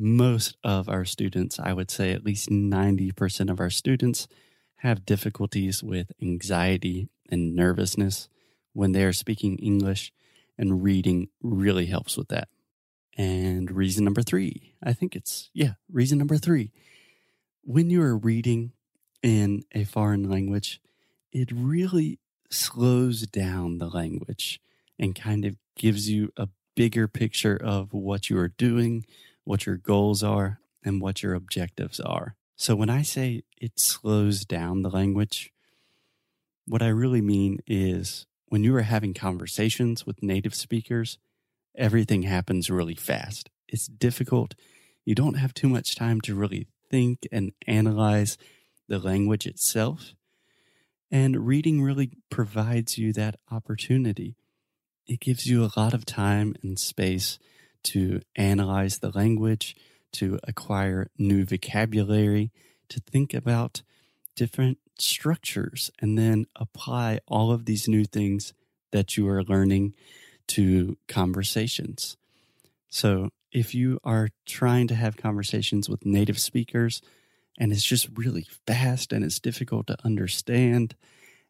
most of our students, I would say at least 90% of our students, have difficulties with anxiety and nervousness when they are speaking English, and reading really helps with that. And reason number three, I think it's, yeah, reason number three. When you are reading in a foreign language, it really slows down the language and kind of gives you a bigger picture of what you are doing, what your goals are, and what your objectives are. So when I say it slows down the language, what I really mean is when you are having conversations with native speakers, everything happens really fast. It's difficult. You don't have too much time to really think and analyze the language itself. And reading really provides you that opportunity. It gives you a lot of time and space to analyze the language, to acquire new vocabulary, to think about different structures, and then apply all of these new things that you are learning to conversations. So, if you are trying to have conversations with native speakers and it's just really fast and it's difficult to understand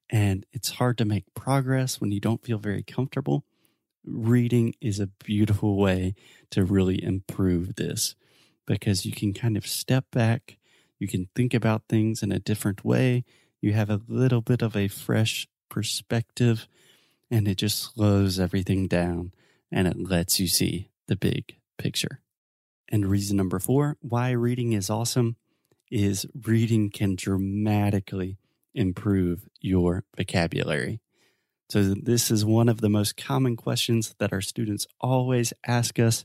and it's hard to make progress when you don't feel very comfortable, reading is a beautiful way to really improve this because you can kind of step back, you can think about things in a different way, you have a little bit of a fresh perspective, and it just slows everything down and it lets you see the big picture. And reason number four why reading is awesome is reading can dramatically improve your vocabulary. So, this is one of the most common questions that our students always ask us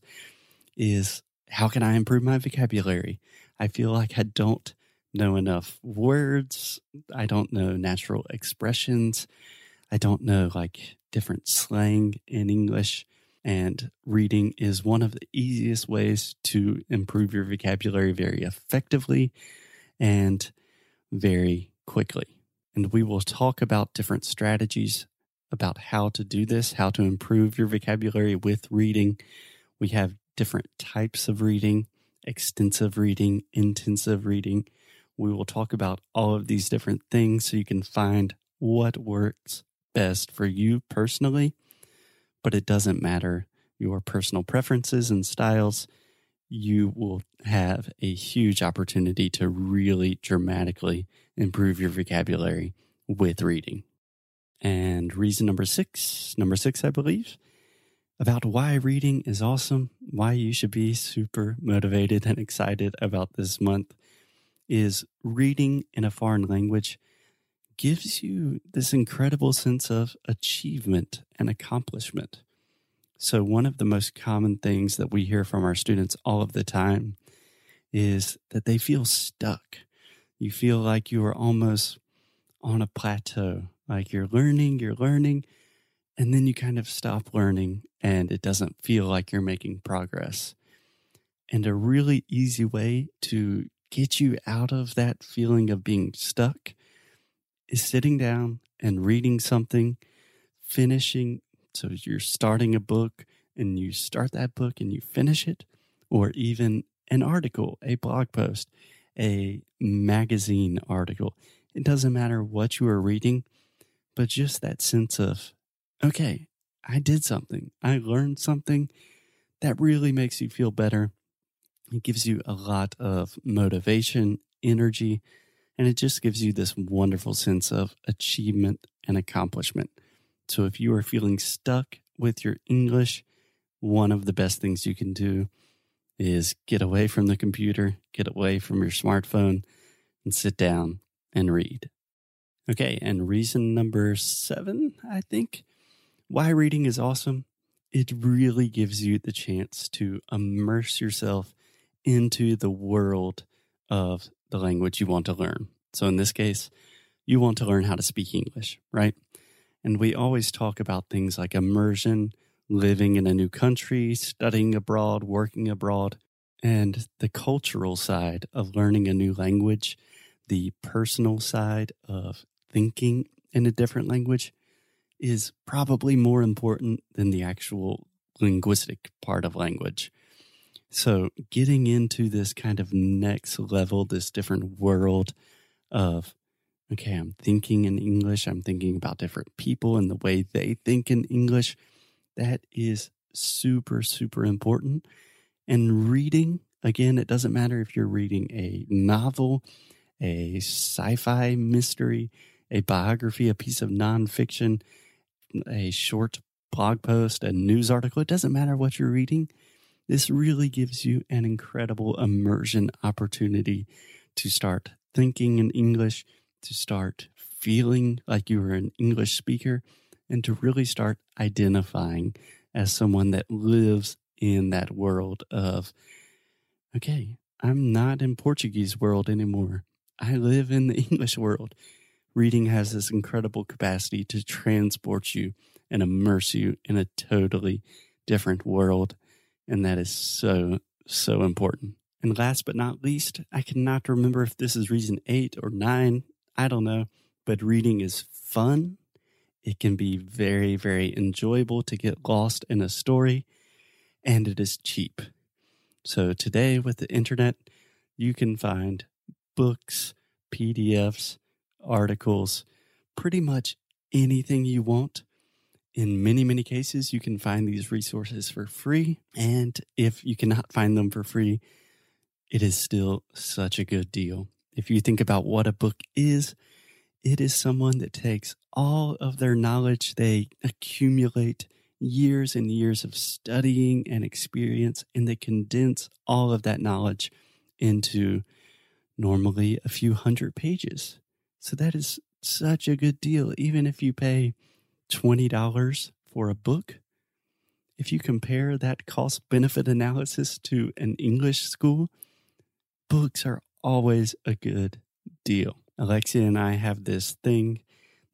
is how can I improve my vocabulary? I feel like I don't know enough words. I don't know natural expressions. I don't know like different slang in English. And reading is one of the easiest ways to improve your vocabulary very effectively and very quickly. And we will talk about different strategies about how to do this, how to improve your vocabulary with reading. We have different types of reading, extensive reading, intensive reading. We will talk about all of these different things so you can find what works best for you personally, but it doesn't matter your personal preferences and styles. You will have a huge opportunity to really dramatically improve your vocabulary with reading. And reason number six, number six, I believe, about why reading is awesome, why you should be super motivated and excited about this month is reading in a foreign language gives you this incredible sense of achievement and accomplishment. So, one of the most common things that we hear from our students all of the time is that they feel stuck. You feel like you are almost on a plateau, like you're learning, you're learning, and then you kind of stop learning and it doesn't feel like you're making progress. And a really easy way to get you out of that feeling of being stuck is sitting down and reading something, finishing. So you're starting a book and you start that book and you finish it, or even an article, a blog post, a magazine article. It doesn't matter what you are reading, but just that sense of, okay, I did something, I learned something that really makes you feel better. It gives you a lot of motivation, energy, and it just gives you this wonderful sense of achievement and accomplishment. So if you are feeling stuck with your English, one of the best things you can do is get away from the computer, get away from your smartphone, and sit down and read. Okay, and reason number seven, I think, why reading is awesome. It really gives you the chance to immerse yourself into the world of the language you want to learn. So, in this case, you want to learn how to speak English, right? And we always talk about things like immersion, living in a new country, studying abroad, working abroad, and the cultural side of learning a new language the personal side of thinking in a different language is probably more important than the actual linguistic part of language. So, getting into this kind of next level, this different world of, okay, I'm thinking in English, I'm thinking about different people and the way they think in English, that is super, super important. And reading, again, it doesn't matter if you're reading a novel, a sci fi mystery, a biography, a piece of nonfiction, a short blog post, a news article, it doesn't matter what you're reading. This really gives you an incredible immersion opportunity to start thinking in English, to start feeling like you are an English speaker, and to really start identifying as someone that lives in that world of, okay, I'm not in Portuguese world anymore. I live in the English world. Reading has this incredible capacity to transport you and immerse you in a totally different world. And that is so, so important. And last but not least, I cannot remember if this is reason eight or nine. I don't know. But reading is fun. It can be very, very enjoyable to get lost in a story. And it is cheap. So today, with the internet, you can find books, PDFs, articles, pretty much anything you want in many, many cases, you can find these resources for free. And if you cannot find them for free, it is still such a good deal. If you think about what a book is, it is someone that takes all of their knowledge they accumulate years and years of studying and experience, and they condense all of that knowledge into normally a few hundred pages. So that is such a good deal, even if you pay $20 for a book, if you compare that cost benefit analysis to an English school, books are always a good deal. Alexia and I have this thing,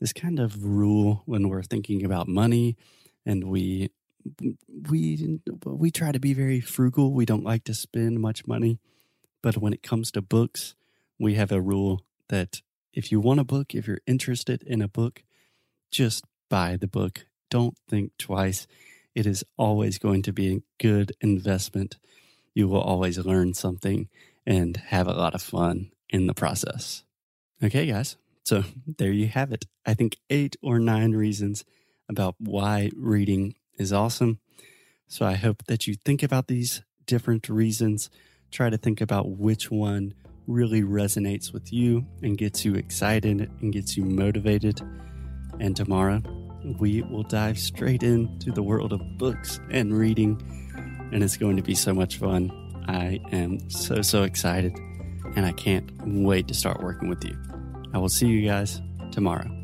this kind of rule when we're thinking about money and we we we try to be very frugal. We don't like to spend much money, but when it comes to books, we have a rule that if you want a book, if you're interested in a book, just buy the book. Don't think twice. It is always going to be a good investment. You will always learn something and have a lot of fun in the process. Okay, guys. So there you have it. I think eight or nine reasons about why reading is awesome. So I hope that you think about these different reasons. Try to think about which one really resonates with you and gets you excited and gets you motivated. And tomorrow, we will dive straight into the world of books and reading, and it's going to be so much fun. I am so, so excited, and I can't wait to start working with you. I will see you guys tomorrow.